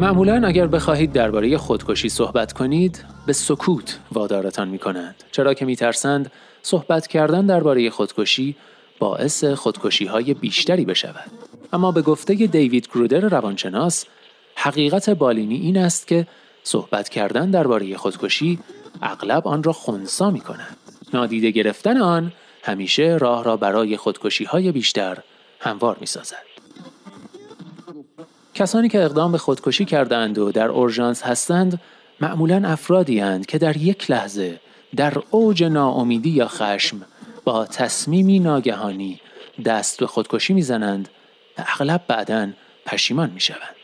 معمولا اگر بخواهید درباره خودکشی صحبت کنید به سکوت وادارتان می کنند چرا که میترسند صحبت کردن درباره خودکشی باعث خودکشی های بیشتری بشود. اما به گفته دیوید گرودر روانشناس حقیقت بالینی این است که صحبت کردن درباره خودکشی اغلب آن را خونسا می کند نادیده گرفتن آن همیشه راه را برای خودکشی های بیشتر هموار می سازد. کسانی که اقدام به خودکشی کردند و در اورژانس هستند معمولا افرادی هستند که در یک لحظه در اوج ناامیدی یا خشم با تصمیمی ناگهانی دست به خودکشی می‌زنند و اغلب بعدا پشیمان می‌شوند.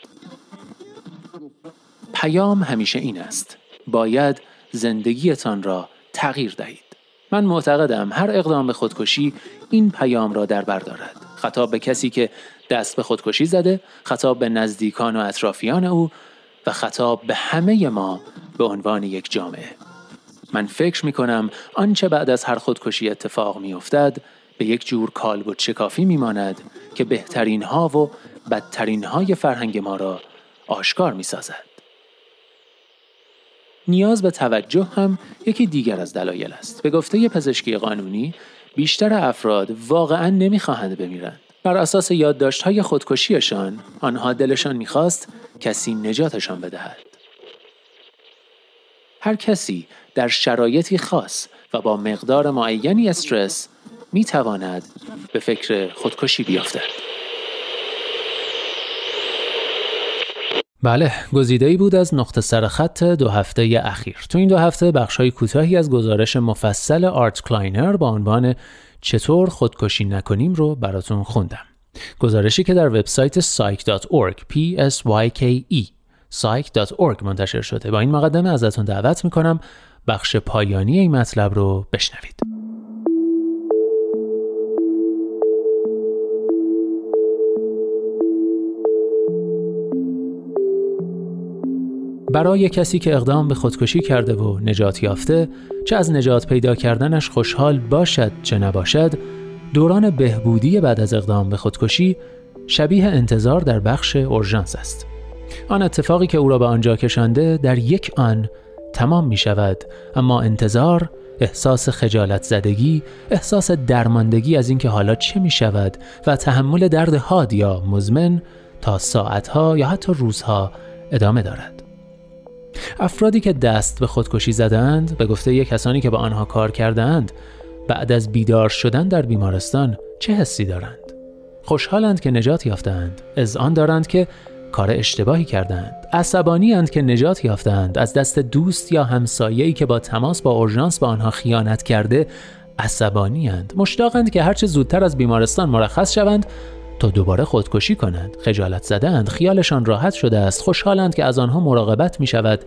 پیام همیشه این است. باید زندگیتان را تغییر دهید. من معتقدم هر اقدام به خودکشی این پیام را در بر دارد. خطاب به کسی که دست به خودکشی زده خطاب به نزدیکان و اطرافیان او و خطاب به همه ما به عنوان یک جامعه من فکر می کنم آنچه بعد از هر خودکشی اتفاق می افتد به یک جور کالبد شکافی می ماند که بهترین ها و بدترین های فرهنگ ما را آشکار می سازد. نیاز به توجه هم یکی دیگر از دلایل است. به گفته پزشکی قانونی بیشتر افراد واقعا نمی‌خواهند بمیرند. بر اساس های خودکشیشان آنها دلشان می‌خواست کسی نجاتشان بدهد. هر کسی در شرایطی خاص و با مقدار معینی استرس می تواند به فکر خودکشی بیفتد. بله گزیده ای بود از نقطه سرخط دو هفته اخیر تو این دو هفته بخش های کوتاهی از گزارش مفصل آرت کلاینر با عنوان چطور خودکشی نکنیم رو براتون خوندم. گزارشی که در وبسایت psych.org p s y k e psych.org منتشر شده. با این مقدمه ازتون دعوت می‌کنم بخش پایانی این مطلب رو بشنوید. برای کسی که اقدام به خودکشی کرده و نجات یافته چه از نجات پیدا کردنش خوشحال باشد چه نباشد دوران بهبودی بعد از اقدام به خودکشی شبیه انتظار در بخش اورژانس است. آن اتفاقی که او را به آنجا کشانده در یک آن تمام می شود اما انتظار احساس خجالت زدگی احساس درماندگی از اینکه حالا چه می شود و تحمل درد حاد یا مزمن تا ساعتها یا حتی روزها ادامه دارد. افرادی که دست به خودکشی زدند به گفته یک کسانی که با آنها کار کردند بعد از بیدار شدن در بیمارستان چه حسی دارند؟ خوشحالند که نجات یافتند. از آن دارند که کار اشتباهی کردند. عصبانی اند که نجات یافتند. از دست دوست یا همسایه‌ای که با تماس با اورژانس به آنها خیانت کرده عصبانی اند مشتاقند که هرچه زودتر از بیمارستان مرخص شوند تا دوباره خودکشی کنند. خجالت زدند خیالشان راحت شده است. خوشحالند که از آنها مراقبت می شود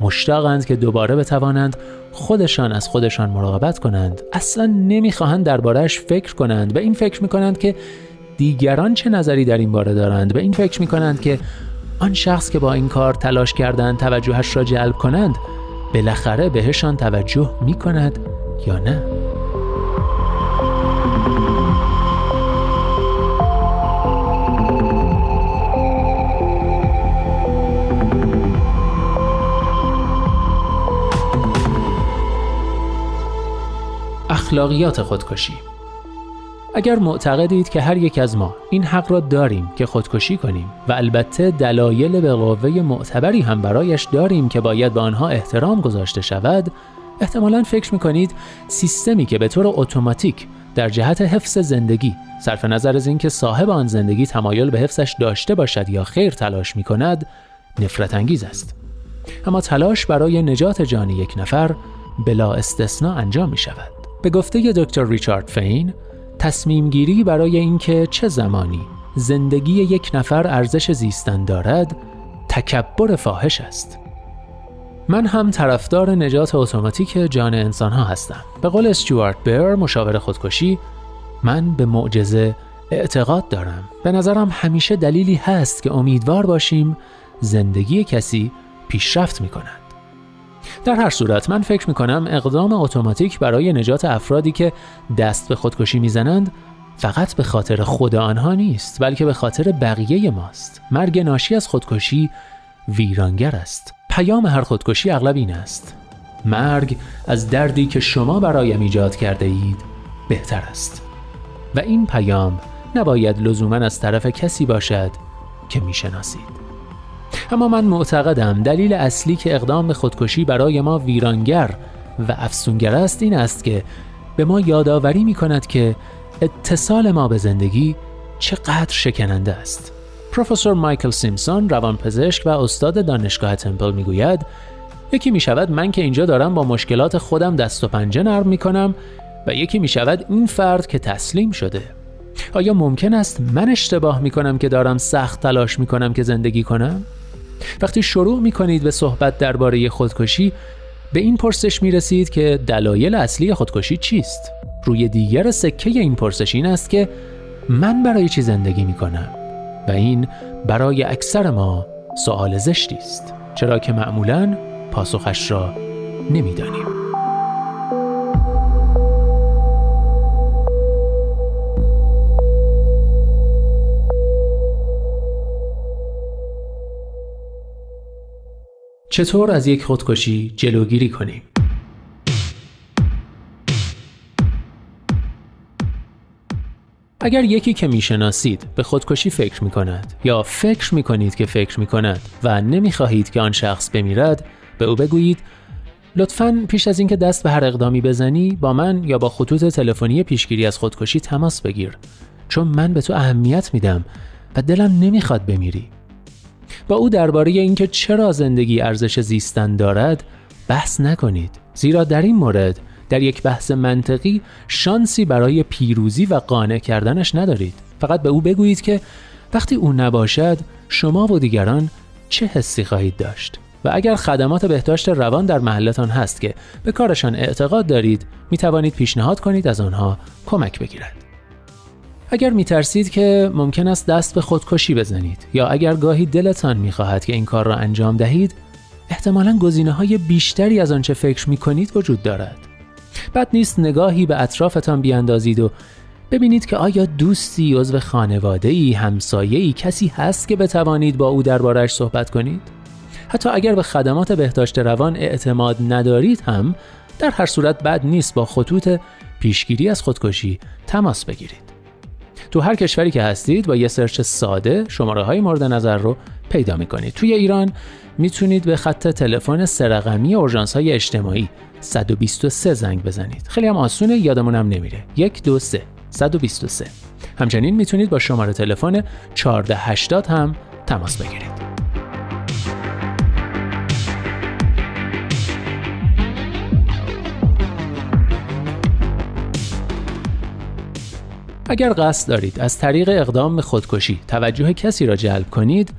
مشتاقند که دوباره بتوانند خودشان از خودشان مراقبت کنند. اصلا نمی‌خواهند دربارهش فکر کنند. به این فکر می کنند که دیگران چه نظری در این باره دارند. به این فکر می کنند که آن شخص که با این کار تلاش کردند توجهش را جلب کنند بالاخره بهشان توجه می کند یا نه؟ اخلاقیات خودکشی. اگر معتقدید که هر یک از ما این حق را داریم که خودکشی کنیم و البته دلایل به قوه معتبری هم برایش داریم که باید به آنها احترام گذاشته شود احتمالا فکر می‌کنید سیستمی که به طور اتوماتیک در جهت حفظ زندگی صرف نظر از اینکه صاحب آن زندگی تمایل به حفظش داشته باشد یا خیر تلاش می کند نفرت انگیز است. اما تلاش برای نجات جان یک نفر بلا استثنا انجام می شود به گفته دکتر ریچارد فین تصمیم گیری برای اینکه چه زمانی زندگی یک نفر ارزش زیستن دارد تکبر فاحش است من هم طرفدار نجات اتوماتیک جان انسان ها هستم. به قول استیوارت بر مشاور خودکشی من به معجزه اعتقاد دارم. به نظرم همیشه دلیلی هست که امیدوار باشیم زندگی کسی پیشرفت می کند. در هر صورت من فکر می کنم اقدام اتوماتیک برای نجات افرادی که دست به خودکشی می‌زنند فقط به خاطر خود آنها نیست بلکه به خاطر بقیه ماست. مرگ ناشی از خودکشی ویرانگر است. پیام هر خودکشی اغلب این است مرگ از دردی که شما برایم ایجاد کرده اید بهتر است و این پیام نباید لزوما از طرف کسی باشد که می‌شناسید اما من معتقدم دلیل اصلی که اقدام به خودکشی برای ما ویرانگر و افسونگر است این است که به ما یادآوری می کند که اتصال ما به زندگی چقدر شکننده است پروفسور مایکل سیمسون روانپزشک و استاد دانشگاه تمپل می‌گوید یکی می شود من که اینجا دارم با مشکلات خودم دست و پنجه نرم می کنم و یکی می شود این فرد که تسلیم شده آیا ممکن است من اشتباه می کنم که دارم سخت تلاش می کنم که زندگی کنم؟ وقتی شروع می کنید به صحبت درباره خودکشی به این پرسش می رسید که دلایل اصلی خودکشی چیست؟ روی دیگر سکه این پرسش این است که من برای چی زندگی می کنم؟ و این برای اکثر ما سوال زشتی است چرا که معمولا پاسخش را نمی‌دانیم چطور از یک خودکشی جلوگیری کنیم؟ اگر یکی که می‌شناسید به خودکشی فکر می کند یا فکر می کنید که فکر می کند و نمی خواهید که آن شخص بمیرد به او بگویید لطفا پیش از اینکه دست به هر اقدامی بزنی با من یا با خطوط تلفنی پیشگیری از خودکشی تماس بگیر چون من به تو اهمیت میدم و دلم نمی‌خواد بمیری. با او درباره اینکه چرا زندگی ارزش زیستن دارد بحث نکنید. زیرا در این مورد در یک بحث منطقی شانسی برای پیروزی و قانع کردنش ندارید. فقط به او بگویید که وقتی او نباشد شما و دیگران چه حسی خواهید داشت؟ و اگر خدمات بهداشت روان در محلتان هست که به کارشان اعتقاد دارید می توانید پیشنهاد کنید از آنها کمک بگیرد. اگر می ترسید که ممکن است دست به خودکشی بزنید یا اگر گاهی دلتان می خواهد که این کار را انجام دهید احتمالا گزینه های بیشتری از آنچه فکر می کنید وجود دارد. بد نیست نگاهی به اطرافتان بیاندازید و ببینید که آیا دوستی عضو خانواده ای همسایه ای کسی هست که بتوانید با او دربارش صحبت کنید؟ حتی اگر به خدمات بهداشت روان اعتماد ندارید هم در هر صورت بد نیست با خطوط پیشگیری از خودکشی تماس بگیرید. تو هر کشوری که هستید با یه سرچ ساده شماره های مورد نظر رو پیدا می کنید توی ایران می‌تونید به خط تلفن سرقمی اورژانس های اجتماعی 123 زنگ بزنید. خیلی هم آسونه یادمونم نمیره. 1 2 3 123 همچنین می‌تونید با شماره تلفن 1480 هم تماس بگیرید. اگر قصد دارید از طریق اقدام به خودکشی توجه کسی را جلب کنید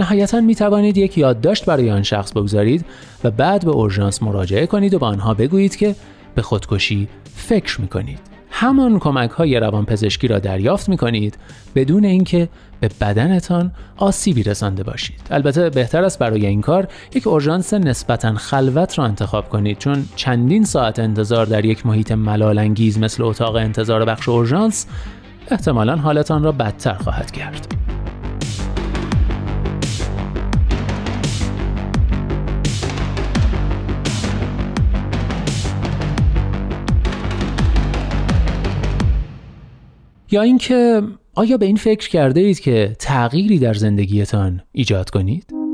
نهایتا می توانید یک یادداشت برای آن شخص بگذارید و بعد به اورژانس مراجعه کنید و به آنها بگویید که به خودکشی فکر می کنید. همان کمک های روانپزشکی را دریافت می کنید بدون اینکه به بدنتان آسیبی رسانده باشید. البته بهتر است برای این کار یک اورژانس نسبتا خلوت را انتخاب کنید چون چندین ساعت انتظار در یک محیط ملالانگیز مثل اتاق انتظار بخش اورژانس احتمالا حالتان را بدتر خواهد کرد. یا اینکه آیا به این فکر کرده اید که تغییری در زندگیتان ایجاد کنید؟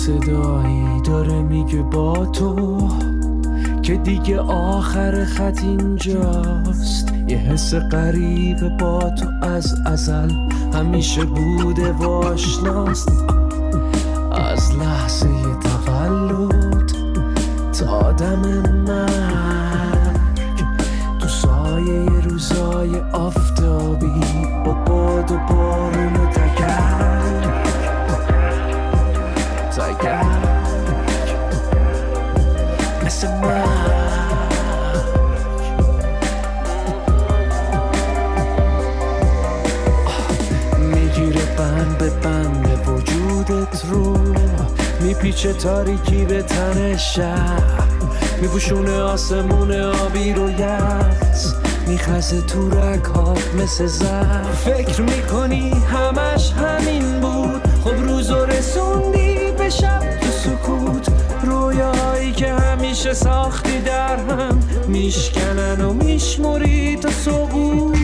صدایی داره میگه با تو که دیگه آخر خط اینجاست. یه حس غریب با تو از ازل همیشه بوده و آشناست. از لحظه تولد تا دم مرگ. تو سایه روزای آفتابی میپیچه تاریکی به تن شهر میپوشونه آسمون آبی رو یز میخزه تو رکات مثل زر فکر می‌کنی همش همین بود؟ خب روز رسوندی به شب تو سکوت. رویاهایی که همیشه ساختی در هم. میشکنن و میشموری تا سقوط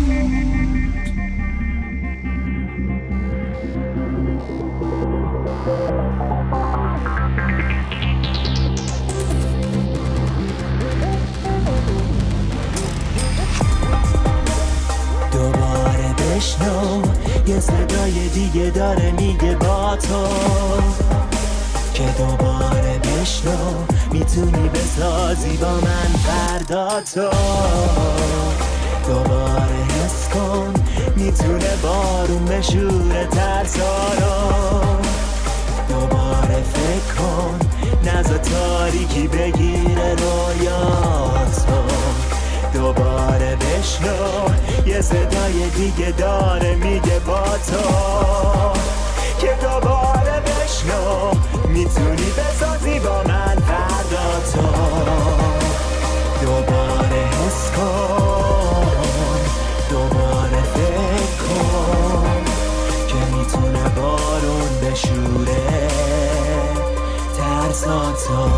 بشنو یه صدای دیگه داره میگه با تو. که دوباره بشنو می‌تونی بسازی با من فردا تو. دوباره حس کن می‌تونه بارون بشوره ترسارو دوباره فکر کن نزا تاریکی بگیره رویاتو دوباره بشنو. یه صدای دیگه داره میگه با تو. که دوباره بشنو. می‌تونی بسازی با من فردا تو. دوباره حس کن. دوباره فکر کن که می‌تونه بارون بشوره. ترساتو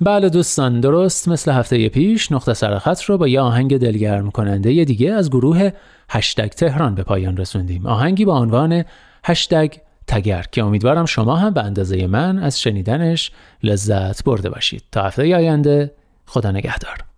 بله دوستان درست مثل هفته پیش نقطه سرخط رو با یه آهنگ دلگرم کننده دیگه از گروه هشتگ تهران به پایان رسوندیم. آهنگی با عنوان هشتگ تگر که امیدوارم شما هم به اندازه من از شنیدنش لذت برده باشید. تا هفته آینده خدا نگهدار.